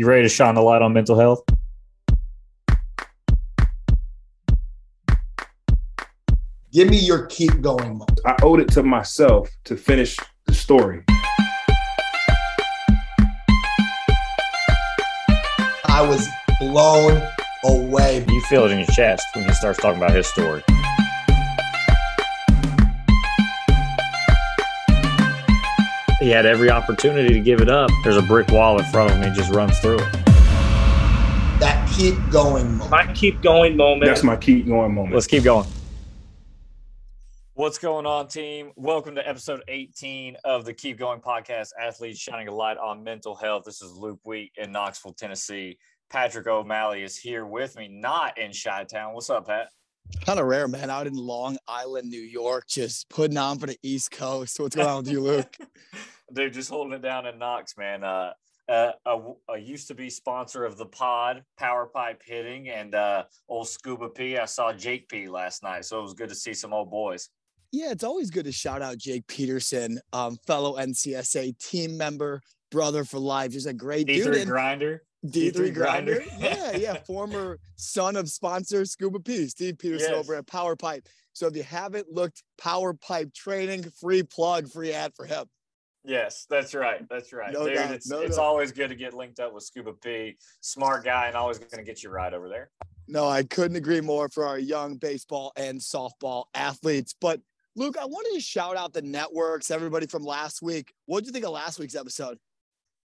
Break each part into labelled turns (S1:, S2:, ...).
S1: You ready to shine the light on mental health?
S2: Give me your keep going moment.
S3: I owed it to myself to finish the story.
S2: I was blown away.
S1: You feel it in your chest when he starts talking about his story. He had every opportunity to give it up. There's a brick wall in front of him. He just runs through it.
S2: That keep going moment.
S4: My keep going moment.
S3: That's my keep going moment.
S1: Let's keep going. What's going on, team? Welcome to episode 18 of the Keep Going podcast, Athletes Shining a Light on Mental Health. This is Luke Wheat in Knoxville, Tennessee. Patrick O'Malley is here with me, not in Chi Town. What's up, Pat?
S5: Kind of rare, man. Out in Long Island, New York, just putting on for the East Coast. What's going on with you, Luke?
S1: Dude, just holding it down in Knox, man. Uh, uh, a, a used to be sponsor of the pod, Power Pipe Hitting, and uh, old Scuba P. I saw Jake P last night, so it was good to see some old boys.
S5: Yeah, it's always good to shout out Jake Peterson, um, fellow NCSA team member, brother for life. Just a great
S1: D3
S5: dude. and-
S1: grinder.
S5: D3
S1: D3
S5: grinder. yeah, yeah. Former son of sponsor Scuba P, Steve Peterson
S1: Yes.
S5: over at Power Pipe. So if you haven't looked, Power Pipe training, free plug, free ad for him.
S1: Yes, that's right. That's right.
S5: No
S1: Dude,
S5: doubt,
S1: it's
S5: no
S1: it's
S5: doubt.
S1: always good to get linked up with Scuba P. Smart guy and always going to get you right over there.
S5: No, I couldn't agree more for our young baseball and softball athletes. But Luke, I wanted to shout out the networks, everybody from last week. What did you think of last week's episode?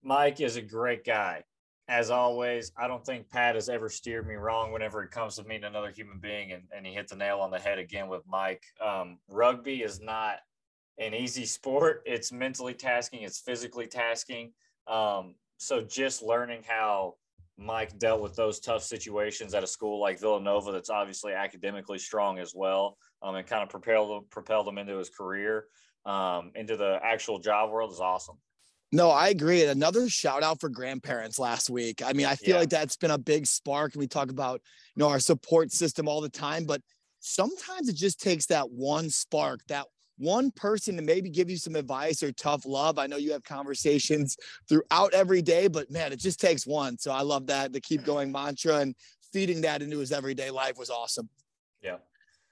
S1: Mike is a great guy. As always, I don't think Pat has ever steered me wrong whenever it comes to meeting another human being, and, and he hit the nail on the head again with Mike. Um, rugby is not an easy sport. It's mentally tasking, it's physically tasking. Um, so just learning how Mike dealt with those tough situations at a school like Villanova, that's obviously academically strong as well, um, and kind of propelled him, propelled him into his career, um, into the actual job world is awesome.
S5: No, I agree. And another shout out for grandparents last week. I mean, I feel
S1: Yeah.
S5: like that's been a big spark. And we talk about, you know, our support system all the time, but sometimes it just takes that one spark, that one person to maybe give you some advice or tough love. I know you have conversations throughout every day, but man, it just takes one. So I love that. The keep going mantra and feeding that into his everyday life was awesome.
S1: Yeah.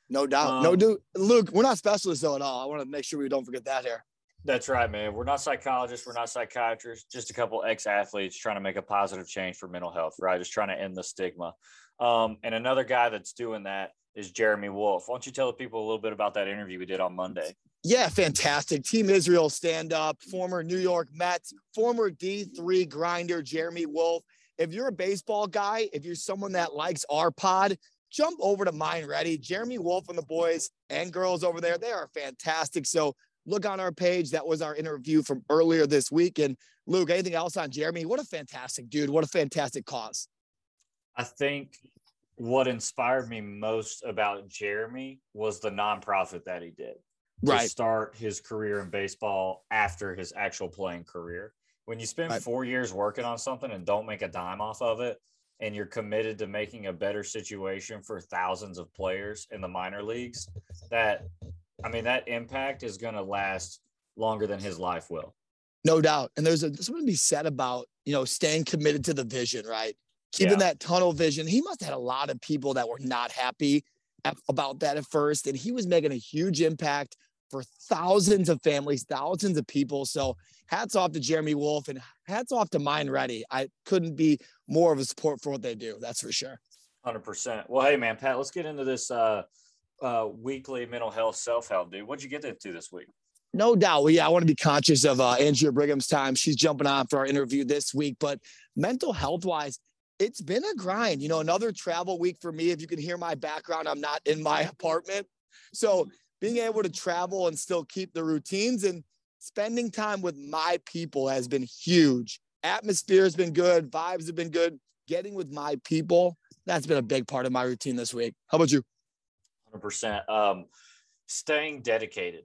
S5: No doubt. no,
S1: Um,
S5: dude. Luke, we're not specialists though at all. I want to make sure we don't forget that here.
S1: That's right, man. We're not psychologists. We're not psychiatrists. Just a couple ex athletes trying to make a positive change for mental health, right? Just trying to end the stigma. Um, and another guy that's doing that is Jeremy Wolf. Why don't you tell the people a little bit about that interview we did on Monday?
S5: Yeah, fantastic. Team Israel stand up, former New York Mets, former D3 grinder, Jeremy Wolf. If you're a baseball guy, if you're someone that likes our pod, jump over to Mind Ready. Jeremy Wolf and the boys and girls over there, they are fantastic. So look on our page. That was our interview from earlier this week. And Luke, anything else on Jeremy? What a fantastic dude. What a fantastic cause.
S1: I think what inspired me most about Jeremy was the nonprofit that he did to
S5: Right.
S1: start his career in baseball after his actual playing career. When you spend
S5: Right.
S1: four years working on something and don't make a dime off of it, and you're committed to making a better situation for thousands of players in the minor leagues, that I mean, that impact is going to last longer than his life will.
S5: No doubt. And there's, a, there's something to be said about, you know, staying committed to the vision, right? Keeping
S1: Yeah.
S5: that tunnel vision. He must have had a lot of people that were not happy at- about that at first. And he was making a huge impact for thousands of families, thousands of people. So hats off to Jeremy Wolf and hats off to Mind Ready. I couldn't be more of a support for what they do. That's for sure.
S1: Hundred percent. Well, hey man, Pat, let's get into this uh, uh, weekly mental health self help, dude. What'd you get into this week?
S5: No doubt. Well, yeah, I want to be conscious of uh, Andrea Brigham's time. She's jumping on for our interview this week, but mental health wise, it's been a grind. You know, another travel week for me. If you can hear my background, I'm not in my apartment. So being able to travel and still keep the routines and spending time with my people has been huge. Atmosphere has been good, vibes have been good. Getting with my people, that's been a big part of my routine this week. How about you?
S1: Hundred percent. Um, staying dedicated.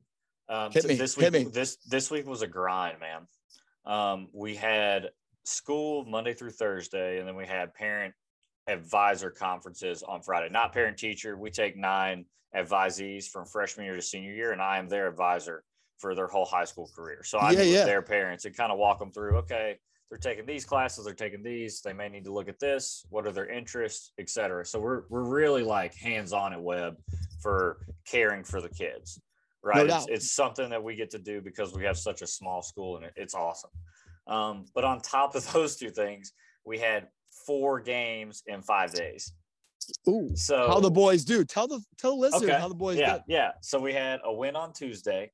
S1: Um,
S5: Hit me,
S1: This
S5: hit
S1: week,
S5: me.
S1: this this week was a grind, man. Um, we had school Monday through Thursday, and then we had parent advisor conferences on Friday. Not parent teacher. We take nine advisees from freshman year to senior year, and I am their advisor for their whole high school career. So I
S5: Yeah,
S1: meet
S5: yeah.
S1: with their parents and kind of walk them through. Okay, they're taking these classes, they're taking these. They may need to look at this. What are their interests, et cetera. So we're we're really like hands on at Webb for caring for the kids. Right. it's, it's something that we get to do because we have such a small school and it, it's awesome. Um, but on top of those two things, we had four games in five days.
S5: Ooh.
S1: So
S5: How the boys do. Tell the tell the listeners
S1: Okay.
S5: how the boys
S1: yeah,
S5: did.
S1: yeah. So we had a win on Tuesday,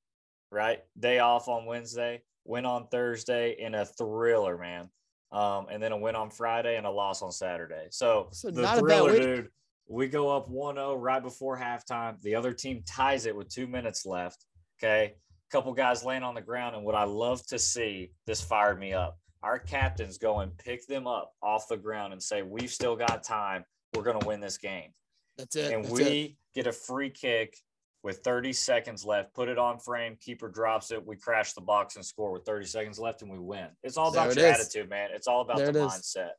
S1: right? Day off on Wednesday, win on Thursday in a thriller, man. Um, and then a win on Friday and a loss on Saturday. So,
S5: So
S1: the
S5: not a bad
S1: thriller, dude, we go up 1-0 right before halftime. The other team ties it with two minutes left. Okay. couple guys laying on the ground. And what I love to see, this fired me up. Our captains go and pick them up off the ground and say, We've still got time. We're going to win this game
S5: That's it.
S1: and
S5: That's it.
S1: we get a free kick with 30 seconds left. Put it on frame. Keeper drops it. We crash the box and score with 30 seconds left, and we win. It's all about
S5: There
S1: your attitude, man. It's all about
S5: There
S1: the mindset.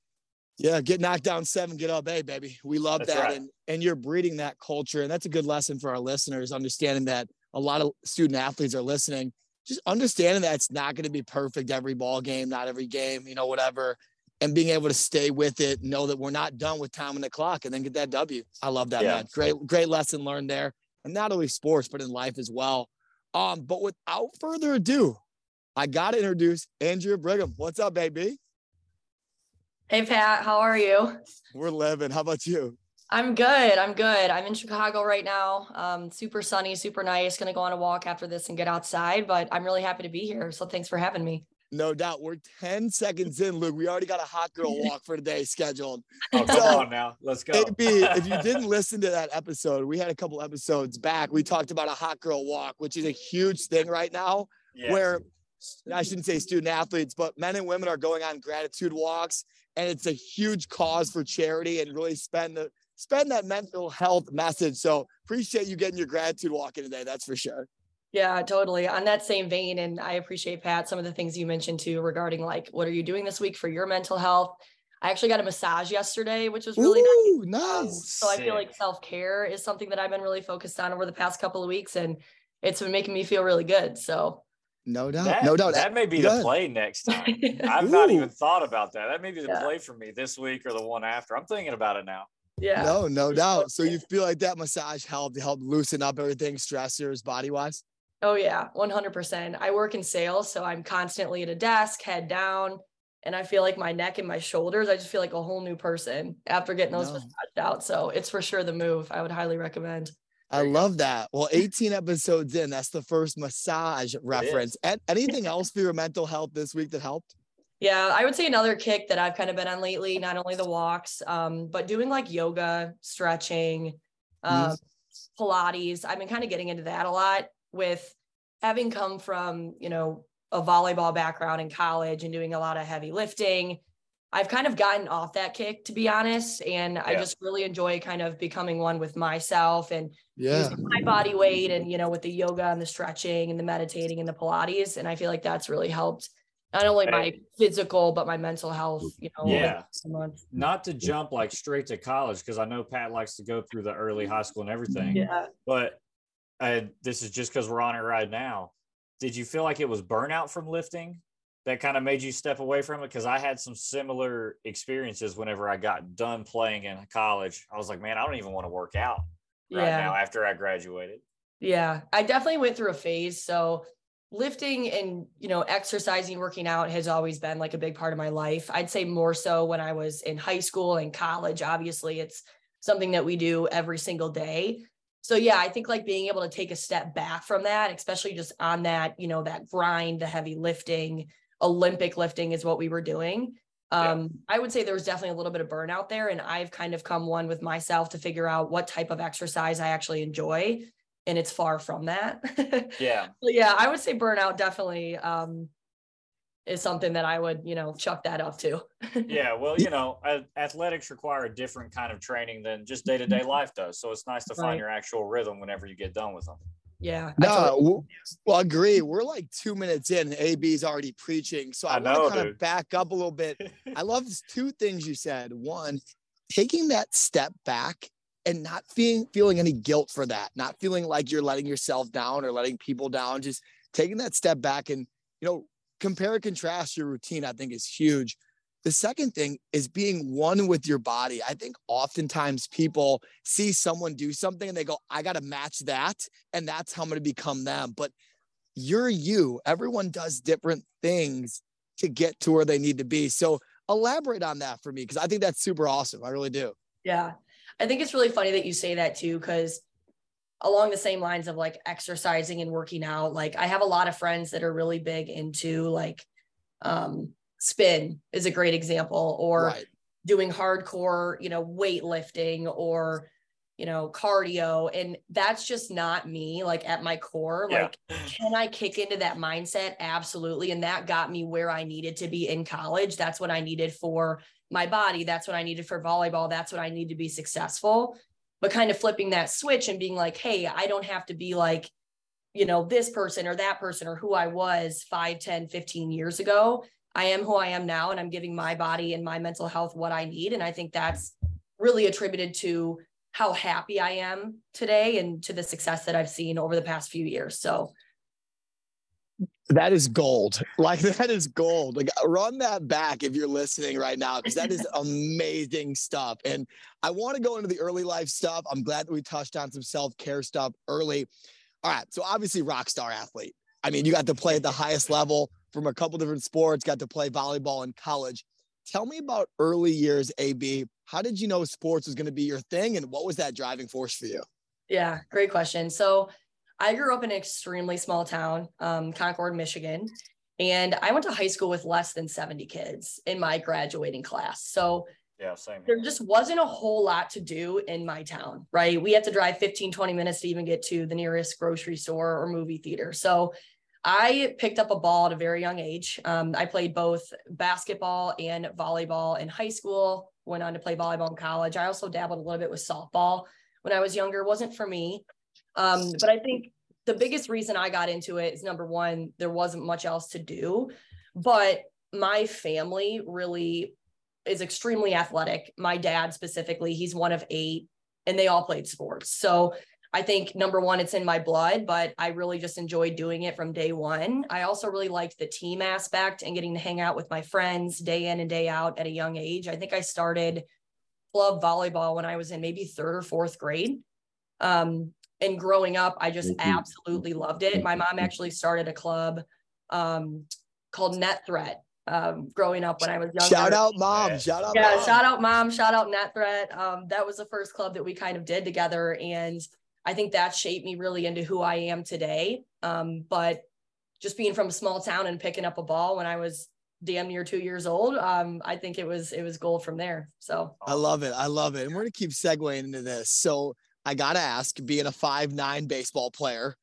S5: Yeah, get knocked down seven, get up, hey, baby. We love
S1: That's
S5: that.
S1: right.
S5: And and you're breeding that culture. And that's a good lesson for our listeners, understanding that a lot of student athletes are listening. Just understanding that it's not going to be perfect every ball game, not every game, you know, whatever. And being able to stay with it, know that we're not done with time on the clock, and then get that W. I love that,
S1: Yeah.
S5: man. Great, great lesson learned there. And not only sports, but in life as well. Um, but without further ado, I gotta introduce Andrea Brigham. What's up, baby?
S4: Hey Pat, how are you?
S5: We're living. How about you?
S4: I'm good. I'm good. I'm in Chicago right now. Um, super sunny, super nice. Gonna go on a walk after this and get outside, but I'm really happy to be here. So thanks for having me.
S5: No doubt. We're 10 seconds in, Luke. We already got a hot girl walk for today scheduled.
S1: Oh, come
S5: So,
S1: on now. Let's go.
S5: AB, if you didn't listen to that episode, we had a couple episodes back. We talked about a hot girl walk, which is a huge thing right now,
S1: Yes.
S5: where I shouldn't say student athletes, but men and women are going on gratitude walks. And it's a huge cause for charity and really spend the spend that mental health message. So appreciate you getting your gratitude walk in today. That's for sure.
S4: Yeah, totally. On that same vein, and I appreciate Pat some of the things you mentioned too regarding like what are you doing this week for your mental health. I actually got a massage yesterday, which was really nice.
S5: Ooh,
S4: Um,
S5: nice.
S4: so I feel like self care is something that I've been really focused on over the past couple of weeks, and it's been making me feel really good. So
S5: No doubt.
S1: that,
S5: no doubt.
S1: That may be
S5: good.
S1: the play next time. I've not even thought about that. That may be the
S4: Yeah.
S1: play for me this week or the one after. I'm thinking about it now.
S4: yeah.
S5: No, no doubt. So you feel like that massage helped help loosen up everything, stressors, body wise?
S4: Oh yeah, 100%. I work in sales, so I'm constantly at a desk, head down, and I feel like my neck and my shoulders, I just feel like a whole new person after getting those
S5: No.
S4: massaged out. So it's for sure the move. I would highly recommend.
S5: I love that. Well, 18 episodes in, that's the first massage reference. And anything else for your mental health this week that helped?
S4: Yeah, I would say another kick that I've kind of been on lately, not only the walks, um, but doing like yoga, stretching, um, Pilates. I've been kind of getting into that a lot with having come from, you know, a volleyball background in college and doing a lot of heavy lifting. I've kind of gotten off that kick, to be honest. And I just really enjoy kind of becoming one with myself and
S5: Yeah.
S4: using my body weight and, you know, with the yoga and the stretching and the meditating and the Pilates. And I feel like that's really helped not only my physical, but my mental health, you know,
S1: Yeah. Not to jump like straight to college because I know Pat likes to go through the early high school and everything.
S4: Yeah.
S1: but and this is just because we're on it right now. Did you feel like it was burnout from lifting that kind of made you step away from it? Because I had some similar experiences whenever I got done playing in college. I was like, man, I don't even want to work out right
S4: Yeah.
S1: now after I graduated.
S4: Yeah, I definitely went through a phase. So lifting and, you know, exercising, working out has always been like a big part of my life. I'd say more so when I was in high school and college. Obviously, it's something that we do every single day. So yeah, I think like being able to take a step back from that, especially just on that, you know, that grind, the heavy lifting, Olympic lifting is what we were doing.
S1: Yeah.
S4: Um, I would say there was definitely a little bit of burnout there. And I've kind of come one with myself to figure out what type of exercise I actually enjoy and it's far from that.
S1: Yeah.
S4: Yeah, I would say burnout definitely um, is something that I would, you know, chuck that up to.
S1: Yeah. Well, you know, athletics require a different kind of training than just day to day life does. So it's nice to find
S4: Right.
S1: your actual rhythm whenever you get done with them.
S4: Yeah. I
S5: No,
S4: totally-
S5: w- well, agree. We're like two minutes in, and AB's already preaching. So I,
S1: I
S5: want to kind
S1: dude.
S5: of back up a little bit. I love two things you said. One, taking that step back and not feeling feeling any guilt for that, not feeling like you're letting yourself down or letting people down, just taking that step back and, you know, compare and contrast your routine, I think is huge. The second thing is being one with your body. I think oftentimes people see someone do something and they go, I got to match that. And that's how I'm going to become them. But you're you. Everyone does different things to get to where they need to be. So elaborate on that for me because I think that's super awesome. I really do.
S4: Yeah. I think it's really funny that you say that too, because along the same lines of like exercising and working out, like I have a lot of friends that are really big into like um spin is a great example or right. doing hardcore, you know, weightlifting or you know, cardio. And that's just not me, like at my core. Yeah. Like, can I kick into that mindset? Absolutely. And that got me where I needed to be in college. That's what I needed for my body. That's what I needed for volleyball. That's what I need to be successful. But kind of flipping that switch and being like, hey, I don't have to be like, you know, this person or that person or who I was 5, 10, 15 years ago. I am who I am now, and I'm giving my body and my mental health what I need. And I think that's really attributed to how happy I am today and to the success that I've seen over the past few years. So
S5: that is gold. Like that is gold. Like run that back if you're listening right now, because that is amazing stuff. And I want to go into the early life stuff. I'm glad that we touched on some self-care stuff early. All right. So obviously rock star athlete. I mean, you got to play at the highest level from a couple different sports, got to play volleyball in college. Tell me about early years, AB. How did you know sports was going to be your thing, and what was that driving force for you?
S4: Yeah, great question. So, I grew up in an extremely small town, um, Concord, Michigan, and I went to high school with less than 70 kids in my graduating class. So,
S1: yeah, same.
S4: There just wasn't a whole lot to do in my town, right? We had to drive 15, 20 minutes to even get to the nearest grocery store or movie theater. So I picked up a ball at a very young age. Um, I played both basketball and volleyball in high school, went on to play volleyball in college. I also dabbled a little bit with softball when I was younger. It wasn't for me. Um, but I think the biggest reason I got into it is number one, there wasn't much else to do. But my family really is extremely athletic. My dad specifically, he's one of eight, and they all played sports. So I think number one, it's in my blood, but I really just enjoyed doing it from day one. I also really liked the team aspect and getting to hang out with my friends day in and day out at a young age. I think I started club volleyball when I was in maybe third or fourth grade. Um, and growing up, I just absolutely loved it. My mom actually started a club um, called Net Threat um, growing up when I was younger.
S5: Shout out mom. Shout out
S4: yeah,
S5: mom.
S4: shout out mom. Shout out Net Threat. Um, that was the first club that we kind of did together. And I think that shaped me really into who I am today. Um, but just being from a small town and picking up a ball when I was damn near two years old, um, I think it was it was gold from there. So
S5: I love it. I love it. And we're gonna keep segueing into this. So I gotta ask, being a five nine baseball player,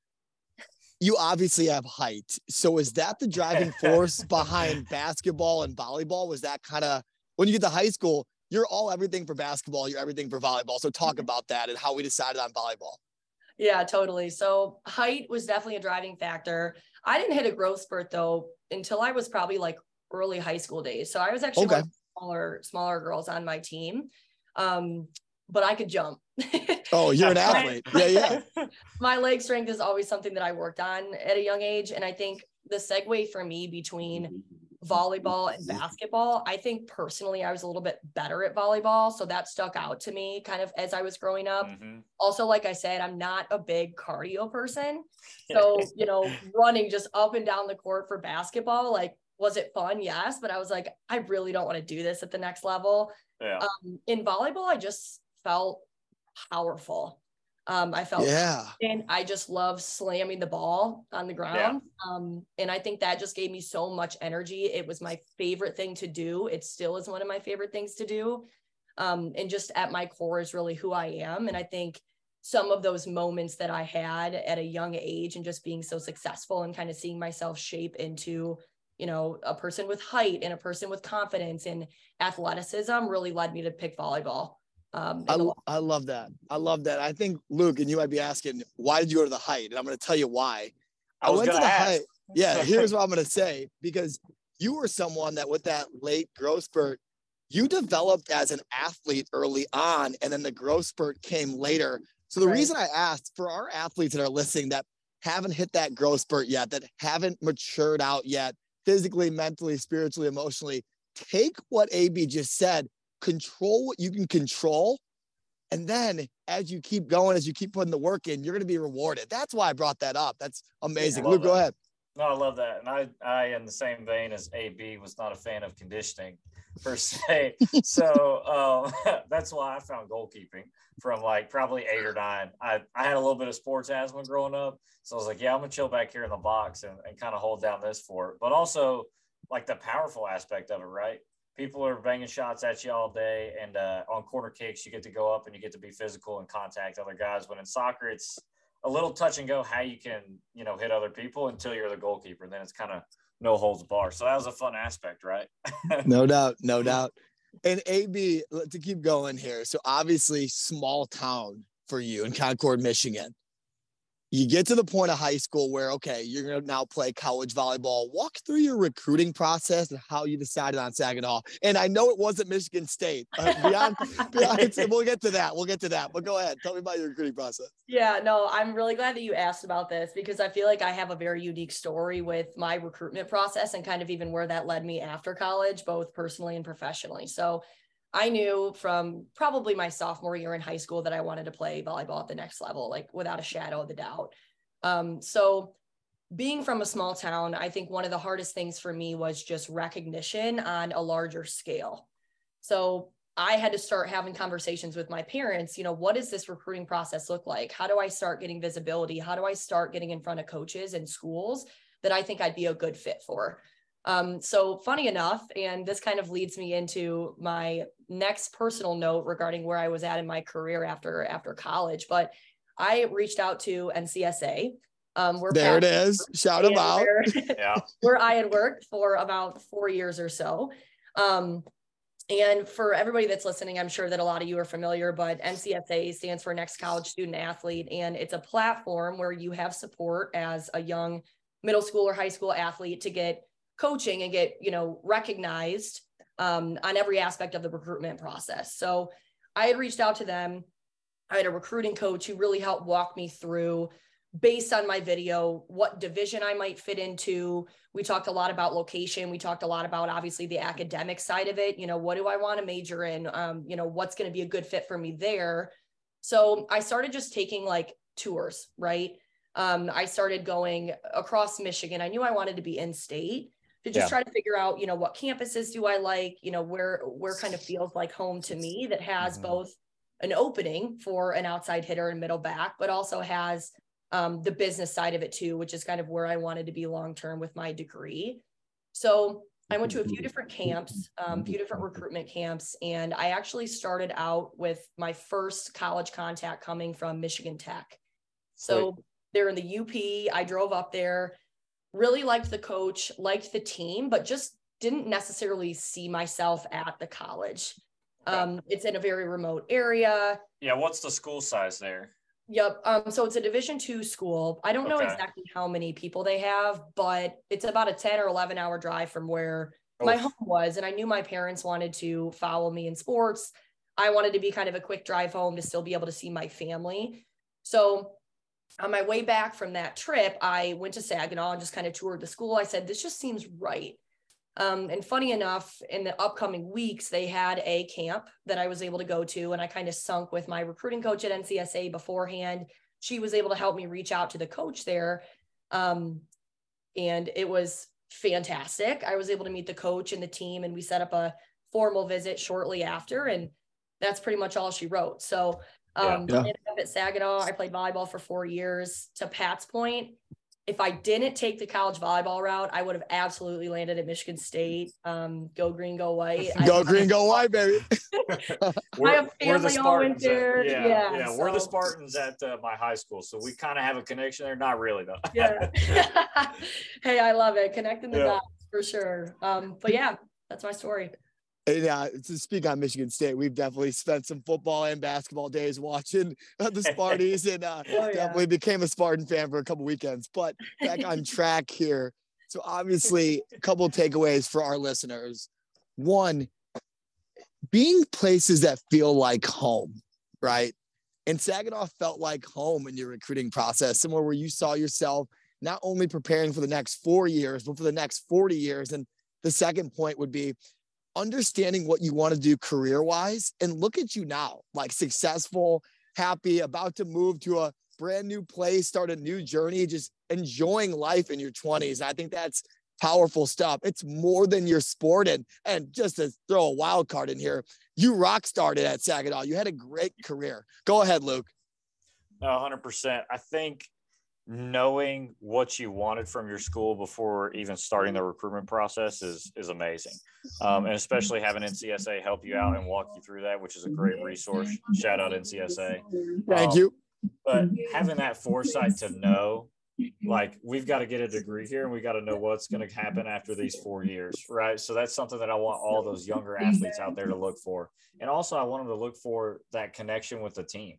S5: you obviously have height. So is that the driving force behind basketball and volleyball? Was that kind of when you get to high school, you're all everything for basketball, you're everything for volleyball. So talk mm-hmm. about that and how we decided on volleyball.
S4: Yeah, totally. So height was definitely a driving factor. I didn't hit a growth spurt though until I was probably like early high school days. So I was actually okay. smaller, smaller girls on my team. Um, but I could jump.
S5: oh, you're an athlete. yeah, yeah.
S4: My leg strength is always something that I worked on at a young age. And I think the segue for me between volleyball and basketball. I think personally, I was a little bit better at volleyball. So that stuck out to me kind of as I was growing up. Mm-hmm. Also, like I said, I'm not a big cardio person. So, you know, running just up and down the court for basketball, like, was it fun? Yes. But I was like, I really don't want to do this at the next level. Yeah. Um, in volleyball, I just felt powerful. Um, I felt
S5: yeah,
S4: and I just love slamming the ball on the ground. Yeah. Um, and I think that just gave me so much energy. It was my favorite thing to do. It still is one of my favorite things to do. Um, and just at my core is really who I am. And I think some of those moments that I had at a young age and just being so successful and kind of seeing myself shape into, you know, a person with height and a person with confidence and athleticism really led me to pick volleyball. Um,
S5: I, I love that. I love that. I think Luke and you might be asking, why did you go to the height? And I'm going to tell you why.
S1: I, I went to the ask. height.
S5: Yeah, here's what I'm going to say because you were someone that with that late growth spurt, you developed as an athlete early on, and then the growth spurt came later. So the right. reason I asked for our athletes that are listening that haven't hit that growth spurt yet, that haven't matured out yet, physically, mentally, spiritually, emotionally, take what AB just said, control what you can control. And then as you keep going, as you keep putting the work in, you're going to be rewarded. That's why I brought that up. That's amazing. Luke, go ahead.
S1: No, I love that. And I, I, in the same vein as AB, was not a fan of conditioning per se. so um, that's why I found goalkeeping from like probably eight or nine. I, I had a little bit of sports asthma growing up. So I was like, yeah, I'm going to chill back here in the box and, and kind of hold down this fort. But also, like the powerful aspect of it, right? People are banging shots at you all day. And uh, on corner kicks, you get to go up and you get to be physical and contact other guys. When in soccer, it's, a little touch and go how you can you know hit other people until you're the goalkeeper. Then it's kind of no holds bar. So that was a fun aspect, right?
S5: no doubt, no doubt. And AB, to keep going here. So obviously, small town for you in Concord, Michigan you get to the point of high school where okay you're going to now play college volleyball. Walk through your recruiting process and how you decided on saginaw. And i know it wasn't michigan state uh, beyond, beyond we'll get to that we'll get to that. But go ahead tell me about your recruiting process.
S4: Yeah no i'm really glad that you asked about this because i feel like i have a very unique story with my recruitment process and kind of even where that led me after college both personally and professionally. So I knew from probably my sophomore year in high school that I wanted to play volleyball at the next level, like without a shadow of a doubt. Um, so, being from a small town, I think one of the hardest things for me was just recognition on a larger scale. So, I had to start having conversations with my parents. You know, what does this recruiting process look like? How do I start getting visibility? How do I start getting in front of coaches and schools that I think I'd be a good fit for? Um, so funny enough, and this kind of leads me into my next personal note regarding where I was at in my career after after college. But I reached out to NCSA.
S5: Um, where there it is. Shout them out.
S1: Where, yeah.
S4: where I had worked for about four years or so. Um, and for everybody that's listening, I'm sure that a lot of you are familiar, but NCSA stands for Next College Student Athlete. And it's a platform where you have support as a young middle school or high school athlete to get coaching and get you know recognized um, on every aspect of the recruitment process. So i had reached out to them. I had a recruiting coach who really helped walk me through based on my video what division i might fit into. We talked a lot about location. We talked a lot about obviously the academic side of it. You know what do i want to major in? Um, you know what's going to be a good fit for me there? So i started just taking like tours right? Um, i started going across michigan. I knew i wanted to be in state to just yeah. try to figure out, you know, what campuses do I like, you know, where where kind of feels like home to me that has mm-hmm. both an opening for an outside hitter and middle back, but also has um, the business side of it too, which is kind of where I wanted to be long term with my degree. So I went to a few different camps, um, a few different recruitment camps, and I actually started out with my first college contact coming from Michigan Tech. So they're in the UP. I drove up there really liked the coach, liked the team, but just didn't necessarily see myself at the college. Um, it's in a very remote area.
S1: Yeah. What's the school size there?
S4: Yep. Um, so it's a division two school. I don't know exactly how many people they have, but it's about a 10 or 11 hour drive from where Oof. my home was. And I knew my parents wanted to follow me in sports. I wanted to be kind of a quick drive home to still be able to see my family. So on my way back from that trip, I went to Saginaw and just kind of toured the school. I said, this just seems right. Um, and funny enough, in the upcoming weeks, they had a camp that I was able to go to, and I kind of sunk with my recruiting coach at NCSA beforehand. She was able to help me reach out to the coach there. Um, and it was fantastic. I was able to meet the coach and the team, and we set up a formal visit shortly after. And that's pretty much all she wrote. So um, yeah. ended up at Saginaw. I played volleyball for four years. To Pat's point, if I didn't take the college volleyball route, I would have absolutely landed at Michigan State. Um, go green, go white.
S5: Go I, green, go white, baby.
S4: I have family all went there.
S1: yeah, yeah, yeah so. we're the Spartans at uh, my high school, so we kind of have a connection there. Not really though.
S4: yeah. hey, I love it. Connecting the yeah. dots for sure. Um, but yeah, that's my story.
S5: And uh, to speak on Michigan State, we've definitely spent some football and basketball days watching uh, the Spartans, and uh, oh, yeah. definitely became a Spartan fan for a couple weekends. But back on track here. So obviously, a couple takeaways for our listeners. One, being places that feel like home, right? And Saginaw felt like home in your recruiting process, somewhere where you saw yourself not only preparing for the next four years, but for the next 40 years. And the second point would be understanding what you want to do career wise. And look at you now, like successful, happy, about to move to a brand new place, start a new journey, just enjoying life in your 20s i think that's powerful stuff. It's more than your sport. And, and just to throw a wild card in here, you rock started at Saginaw. You had a great career. Go ahead, Luke.
S1: No, 100%. I think knowing what you wanted from your school before even starting the recruitment process is is amazing. Um, and especially having ncsa help you out and walk you through that which is a great resource. Shout out ncsa
S5: thank
S1: um,
S5: you.
S1: but having that foresight to know like we've got to get a degree here and we got to know what's going to happen after these four years right? So that's something that i want all those younger athletes out there to look for. And also i want them to look for that connection with the team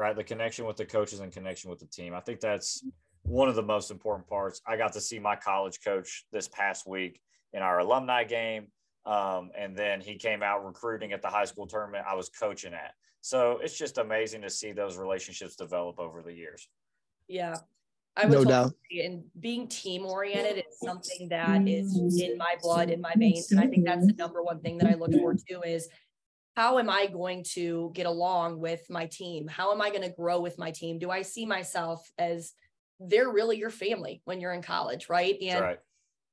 S1: right? The connection with the coaches and connection with the team. I think that's one of the most important parts. I got to see my college coach this past week in our alumni game um, and then he came out recruiting at the high school tournament i was coaching at. So it's just amazing to see those relationships develop over the years.
S4: Yeah. I would
S5: No doubt.
S4: And being team oriented is something that is in my blood, in my veins. And I think that's the number one thing that I look for too is how am I going to get along with my team? How am I going to grow with my team? Do I see myself as they're really your family when you're in college, right? And
S1: right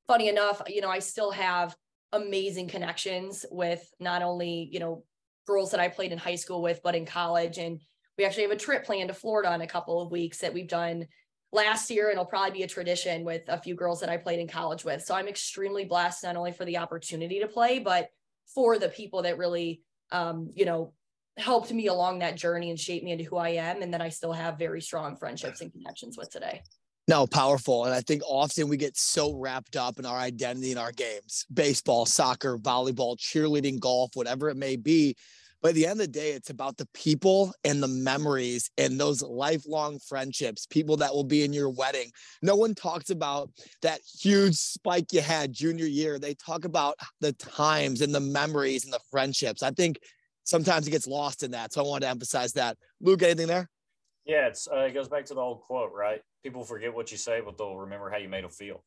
S4: funny enough, you know, I still have amazing connections with not only, you know, girls that I played in high school with, but in college. And we actually have a trip planned to Florida in a couple of weeks that we've done last year. And it'll probably be a tradition with a few girls that I played in college with. So I'm extremely blessed not only for the opportunity to play, but for the people that really, um, you know, helped me along that journey and shaped me into who I am. And that I still have very strong friendships and connections with today.
S5: No, powerful. And I think often we get so wrapped up in our identity in our games baseball, soccer, volleyball, cheerleading, golf, whatever it may be. But at the end of the day, it's about the people and the memories and those lifelong friendships, people that will be in your wedding. No one talks about that huge spike you had junior year. They talk about the times and the memories and the friendships. I think sometimes it gets lost in that. So I wanted to emphasize that. Luke, anything there?
S1: Yeah, it's uh, it goes back to the old quote, right? People forget what you say, but they'll remember how you made them feel,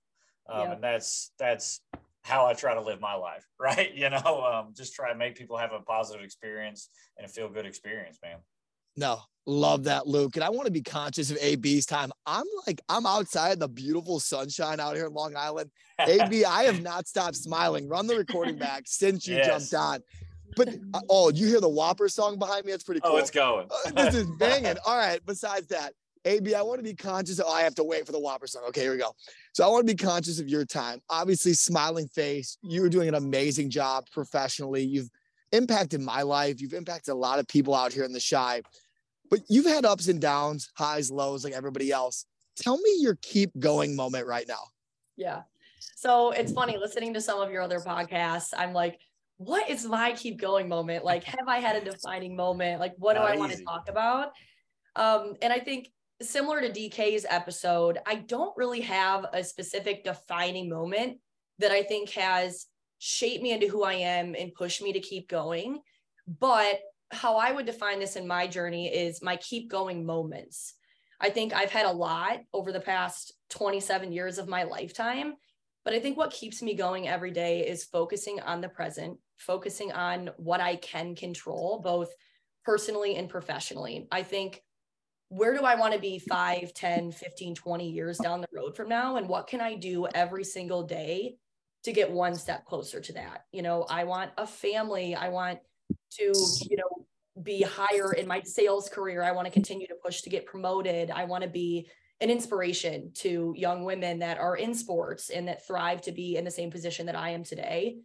S1: um,
S4: Yeah.
S1: and that's that's how I try to live my life, right? You know, um, just try to make people have a positive experience and a feel good experience, man.
S5: No, love that, Luke. And I want to be conscious of AB's time. I'm like, I'm outside the beautiful sunshine out here in Long Island. AB, I have not stopped smiling. Run the recording back since you
S1: Yes.
S5: jumped on. But uh, oh, you hear the Whopper song behind me? That's pretty cool.
S1: oh, it's going.
S5: Uh, this is banging. All right. Besides that, AB, I want to be conscious of, oh, I have to wait for the Whopper song. Okay, here we go. So I want to be conscious of your time. Obviously, smiling face. You're doing an amazing job professionally. You've impacted my life. You've impacted a lot of people out here in the Chi, but you've had ups and downs, highs, lows, like everybody else. Tell me your keep going moment right now.
S4: Yeah. So it's funny listening to some of your other podcasts. I'm like, what is my keep going moment? Like, have I had a defining moment? Like, what do
S1: Not
S4: I want to talk about? Um, and I think similar to DK's episode, I don't really have a specific defining moment that I think has shaped me into who I am and pushed me to keep going. But how I would define this in my journey is my keep going moments. I think I've had a lot over the past 27 years of my lifetime. But I think what keeps me going every day is focusing on the present, focusing on what I can control, both personally and professionally. I think where do I want to be 5, 10, 15, 20 years down the road from now? And what can I do every single day to get one step closer to that? You know, I want a family. I want to, you know, be higher in my sales career. I want to continue to push to get promoted. I want to be an inspiration to young women that are in sports and that thrive to be in the same position that I am today.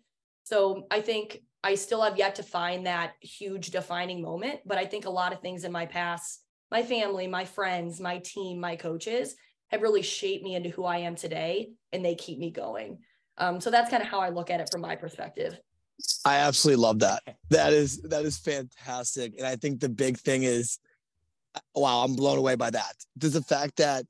S4: So I think I still have yet to find that huge defining moment, but I think a lot of things in my past, my family, my friends, my team, my coaches have really shaped me into who I am today and they keep me going. Um, so that's kind of how I look at it from my perspective.
S5: I absolutely love that. That is that is fantastic. And I think the big thing is wow, I'm blown away by that. There's the fact that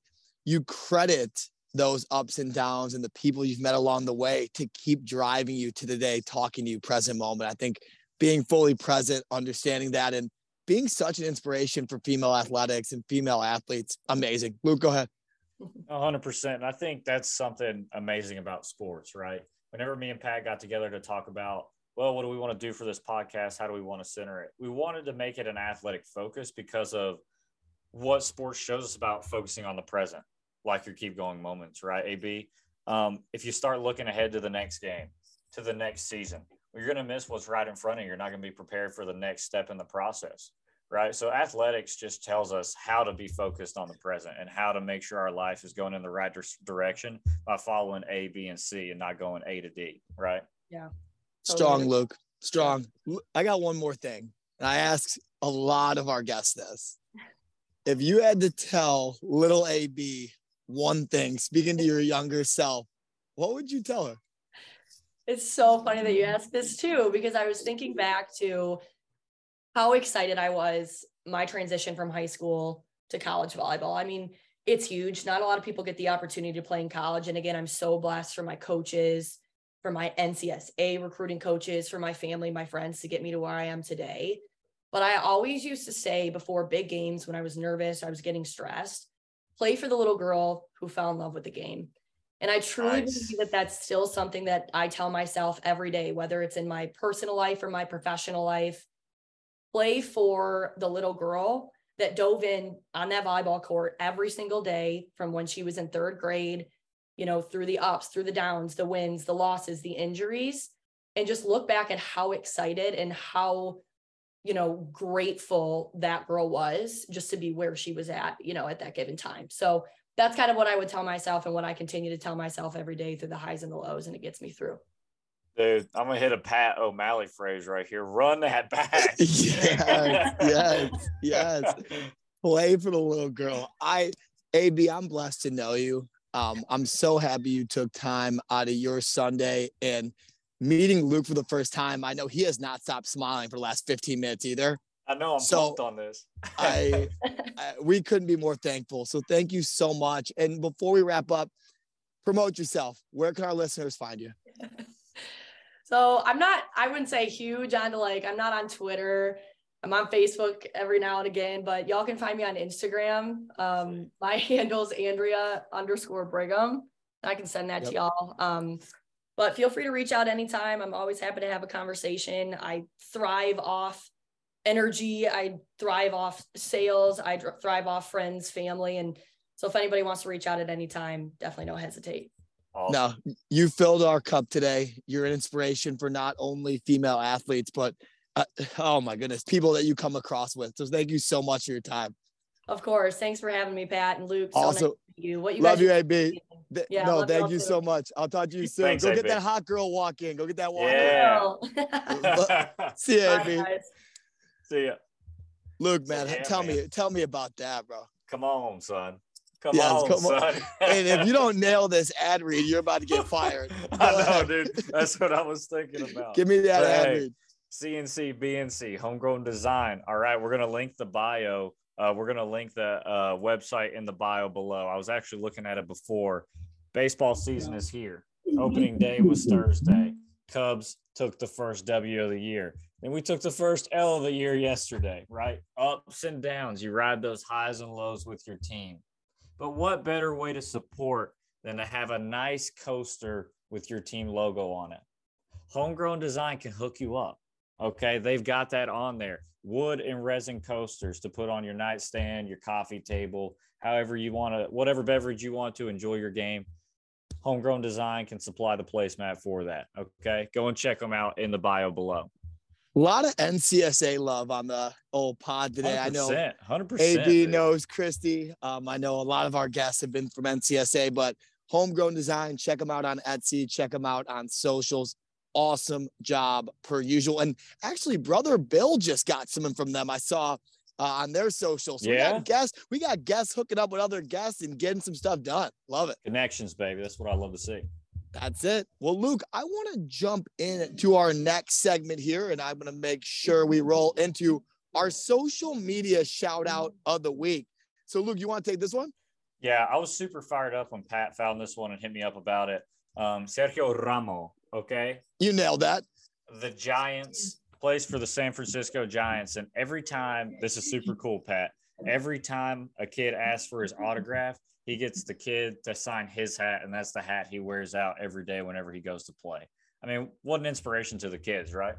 S5: you credit those ups and downs and the people you've met along the way to keep driving you to the day, talking to you present moment. I think being fully present, understanding that and being such an inspiration for female athletics and female athletes. Amazing. Luke, go ahead.
S1: hundred percent. And I think that's something amazing about sports, right? Whenever me and Pat got together to talk about, well, what do we want to do for this podcast? How do we want to center it? We wanted to make it an athletic focus because of what sports shows us about focusing on the present, like your keep going moments, right? AB. Um, if you start looking ahead to the next game, to the next season, you're going to miss what's right in front of you. You're not going to be prepared for the next step in the process right? So athletics just tells us how to be focused on the present and how to make sure our life is going in the right direction by following A, B, and C and not going A to D, right?
S4: Yeah.
S5: Strong, Luke. Strong. I got one more thing. And I asked a lot of our guests this. If you had to tell little AB one thing, speaking to your younger self, what would you tell her?
S4: It's so funny that you asked this too, because I was thinking back to how excited I was my transition from high school to college volleyball. I mean, it's huge. Not a lot of people get the opportunity to play in college. And again, I'm so blessed for my coaches, for my NCSA recruiting coaches, for my family, my friends to get me to where I am today. But I always used to say before big games when I was nervous, I was getting stressed, play for the little girl who fell in love with the game. And I truly nice. believe that that's still something that I tell myself every day, whether it's in my personal life or my professional life play for the little girl that dove in on that volleyball court every single day from when she was in third grade, you know, through the ups, through the downs, the wins, the losses, the injuries, and just look back at how excited and how, you know, grateful that girl was just to be where she was at, you know, at that given time. So that's kind of what I would tell myself and what I continue to tell myself every day through the highs and the lows, and it gets me through.
S1: Dude, I'm gonna hit a Pat O'Malley phrase right here. Run that back.
S5: yes, yes, yes. Play for the little girl. I, AB, I'm blessed to know you. Um, I'm so happy you took time out of your Sunday and meeting Luke for the first time. I know he has not stopped smiling for the last 15 minutes either.
S1: I know I'm so, pumped on this.
S5: I, I, we couldn't be more thankful. So thank you so much. And before we wrap up, promote yourself. Where can our listeners find you?
S4: So I'm not, I wouldn't say huge on like, I'm not on Twitter. I'm on Facebook every now and again, but y'all can find me on Instagram. Um, my handle's Andrea underscore Brigham. I can send that yep. to y'all. Um, but feel free to reach out anytime. I'm always happy to have a conversation. I thrive off energy. I thrive off sales. I thrive off friends, family. And so if anybody wants to reach out at any time, definitely don't hesitate.
S5: Awesome. No, you filled our cup today. You're an inspiration for not only female athletes, but uh, oh my goodness, people that you come across with. So thank you so much for your time.
S4: Of course. Thanks for having me, Pat and Luke.
S5: So also, nice
S4: you. What you
S5: love you, AB. yeah, no, thank you, so much. I'll talk to you soon. Thanks, Go
S1: AB.
S5: get that hot girl walk in. Go get that walk
S1: yeah.
S5: in. See you, AB.
S1: See ya.
S5: Luke, man, yeah, tell man. me, tell me about that, bro.
S1: Come on, son. Come yes, on, come son. On.
S5: and if you don't nail this ad read, you're about to get fired.
S1: I know, dude. That's what I was thinking about.
S5: Give me that but ad hey, read.
S1: CNC, BNC, homegrown design. All right, we're gonna link the bio. Uh, we're gonna link the uh, website in the bio below. I was actually looking at it before. Baseball season is here. Opening day was Thursday. Cubs took the first W of the year. And we took the first L of the year yesterday, right? Ups and downs. You ride those highs and lows with your team. But what better way to support than to have a nice coaster with your team logo on it? Homegrown Design can hook you up. Okay, they've got that on there. Wood and resin coasters to put on your nightstand, your coffee table, however you want to, whatever beverage you want to enjoy your game. Homegrown Design can supply the placemat for that. Okay, go and check them out in the bio below.
S5: A lot of NCSA love on the old pod today. I know
S1: 100%.
S5: AB dude. knows Christy. Um, I know a lot of our guests have been from NCSA, but homegrown design, check them out on Etsy, check them out on socials. Awesome job per usual. And actually, brother Bill just got something from them. I saw uh, on their socials. So yeah. We got guests. We got guests hooking up with other guests and getting some stuff done. Love it.
S1: Connections, baby. That's what I love to see.
S5: That's it. Well, Luke, I want to jump into our next segment here, and I'm going to make sure we roll into our social media shout out of the week. So, Luke, you want to take this one?
S1: Yeah, I was super fired up when Pat found this one and hit me up about it. Um, Sergio Romo, okay?
S5: You nailed that.
S1: The Giants plays for the San Francisco Giants, and every time this is super cool, Pat. Every time a kid asks for his autograph, he gets the kid to sign his hat, and that's the hat he wears out every day whenever he goes to play. I mean, what an inspiration to the kids, right?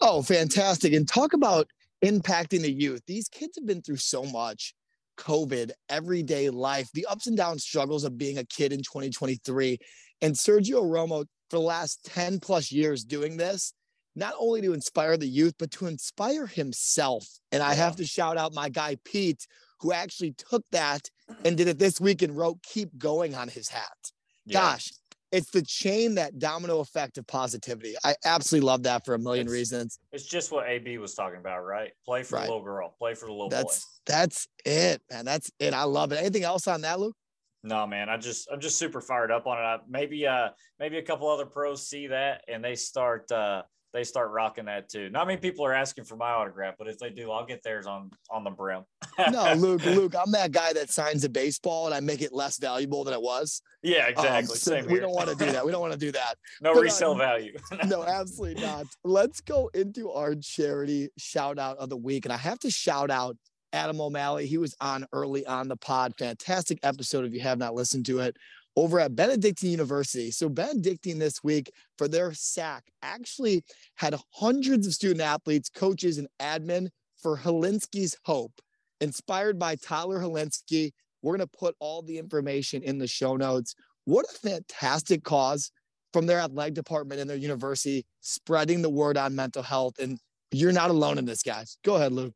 S5: Oh, fantastic. And talk about impacting the youth. These kids have been through so much COVID, everyday life, the ups and downs struggles of being a kid in 2023. And Sergio Romo, for the last 10 plus years doing this, not only to inspire the youth, but to inspire himself. And I have to shout out my guy, Pete, who actually took that and did it this week and wrote keep going on his hat. Yeah. Gosh, it's the chain that domino effect of positivity. I absolutely love that for a million
S1: it's,
S5: reasons.
S1: It's just what AB was talking about, right? Play for right. the little girl, play for the little
S5: that's,
S1: boy.
S5: That's it, man. That's it. I love it. Anything else on that, Luke?
S1: No, man. I just I'm just super fired up on it. I, maybe uh maybe a couple other pros see that and they start uh they start rocking that too. Not many people are asking for my autograph, but if they do, I'll get theirs on on the brim.
S5: no, Luke, Luke, I'm that guy that signs a baseball and I make it less valuable than it was.
S1: Yeah, exactly. Um,
S5: so we here. don't want to do that. We don't want to do that.
S1: no but, resale uh, value.
S5: no, absolutely not. Let's go into our charity shout out of the week, and I have to shout out Adam O'Malley. He was on early on the pod. Fantastic episode. If you have not listened to it, over at Benedictine University. So Benedictine this week for their SAC actually had hundreds of student athletes, coaches, and admin for Hilinski's Hope, inspired by Tyler Hilinski. We're going to put all the information in the show notes. What a fantastic cause from their athletic department and their university, spreading the word on mental health. And you're not alone in this, guys. Go ahead, Luke.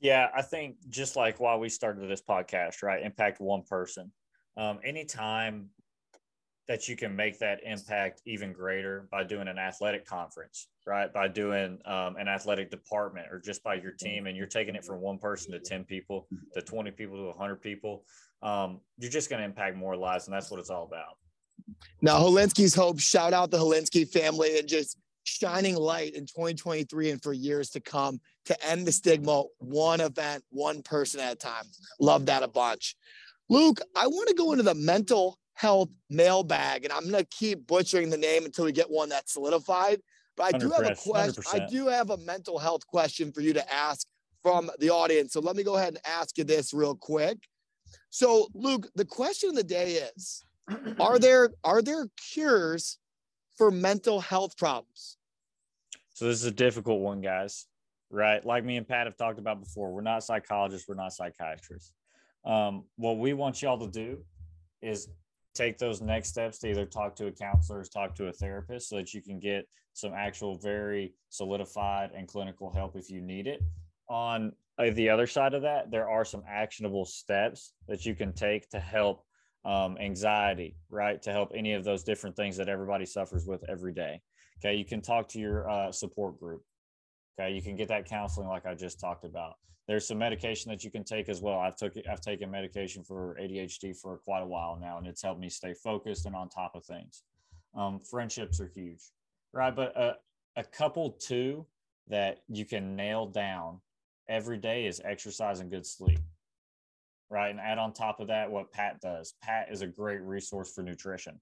S1: Yeah, I think just like why we started this podcast, right? Impact one person um, anytime that you can make that impact even greater by doing an athletic conference, right? By doing um, an athletic department or just by your team, and you're taking it from one person to 10 people to 20 people to 100 people, um, you're just going to impact more lives. And that's what it's all about.
S5: Now, Hilinski's Hope, shout out the Hilinski family and just shining light in 2023 and for years to come to end the stigma one event, one person at a time. Love that a bunch. Luke, I want to go into the mental health mailbag, and I'm going to keep butchering the name until we get one that's solidified. But I do have a question. I do have a mental health question for you to ask from the audience. So let me go ahead and ask you this real quick. So, Luke, the question of the day is: Are there are there cures for mental health problems?
S1: So this is a difficult one, guys. Right? Like me and Pat have talked about before, we're not psychologists, we're not psychiatrists. Um, what we want y'all to do is take those next steps to either talk to a counselor or talk to a therapist so that you can get some actual very solidified and clinical help if you need it. On uh, the other side of that, there are some actionable steps that you can take to help um, anxiety, right? To help any of those different things that everybody suffers with every day. Okay. You can talk to your uh, support group. Okay. You can get that counseling like I just talked about there's some medication that you can take as well. I've took I've taken medication for ADHD for quite a while now, and it's helped me stay focused and on top of things. Um, friendships are huge, right? But a, a couple too that you can nail down every day is exercise and good sleep, right? And add on top of that what Pat does. Pat is a great resource for nutrition.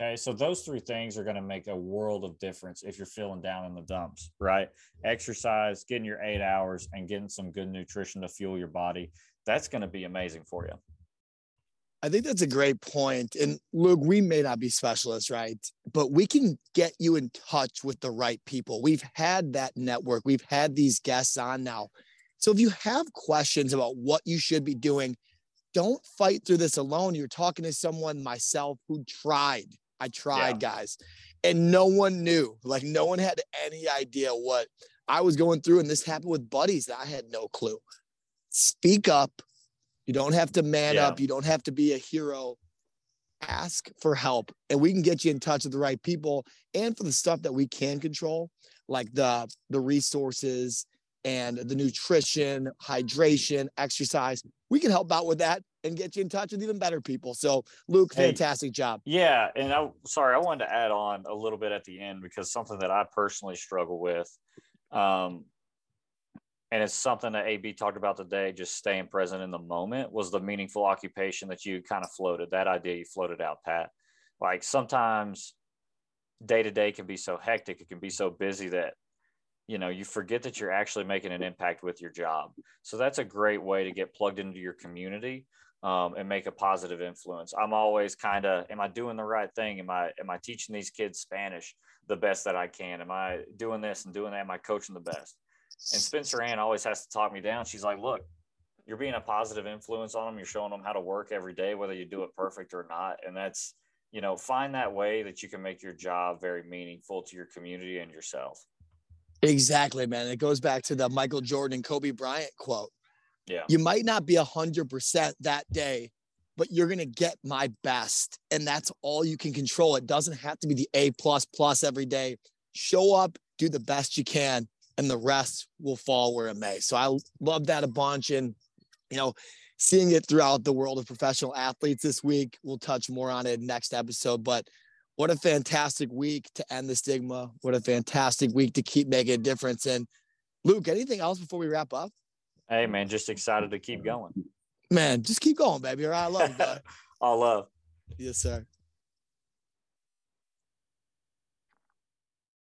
S1: Okay, so those three things are going to make a world of difference if you're feeling down in the dumps, right? Exercise, getting your eight hours, and getting some good nutrition to fuel your body. That's going to be amazing for you.
S5: I think that's a great point. And Luke, we may not be specialists, right? But we can get you in touch with the right people. We've had that network, we've had these guests on now. So if you have questions about what you should be doing, don't fight through this alone. You're talking to someone, myself, who tried I tried, yeah. guys, and no one knew. Like, no one had any idea what I was going through. And this happened with buddies that I had no clue. Speak up. You don't have to man yeah. up. You don't have to be a hero. Ask for help, and we can get you in touch with the right people. And for the stuff that we can control, like the the resources and the nutrition, hydration, exercise, we can help out with that and get you in touch with even better people. So, Luke, fantastic hey, job.
S1: Yeah, and I sorry, I wanted to add on a little bit at the end because something that I personally struggle with, um, and it's something that AB talked about today. Just staying present in the moment was the meaningful occupation that you kind of floated. That idea you floated out, Pat. Like sometimes day to day can be so hectic, it can be so busy that you know, you forget that you're actually making an impact with your job. So that's a great way to get plugged into your community um, and make a positive influence. I'm always kind of, am I doing the right thing? Am I am I teaching these kids Spanish the best that I can? Am I doing this and doing that? Am I coaching the best? And Spencer Ann always has to talk me down. She's like, look, you're being a positive influence on them. You're showing them how to work every day, whether you do it perfect or not. And that's, you know, find that way that you can make your job very meaningful to your community and yourself.
S5: Exactly, man. It goes back to the Michael Jordan and Kobe Bryant quote. You might not be a hundred percent that day, but you're gonna get my best. And that's all you can control. It doesn't have to be the A plus plus every day. Show up, do the best you can, and the rest will fall where it may. So I love that a bunch. And you know, seeing it throughout the world of professional athletes this week. We'll touch more on it next episode. But what a fantastic week to end the stigma. What a fantastic week to keep making a difference. And Luke, anything else before we wrap up?
S1: Hey man, just excited to keep going.
S5: Man, just keep going, baby. All right, I love you,
S1: All love.
S5: Yes, sir.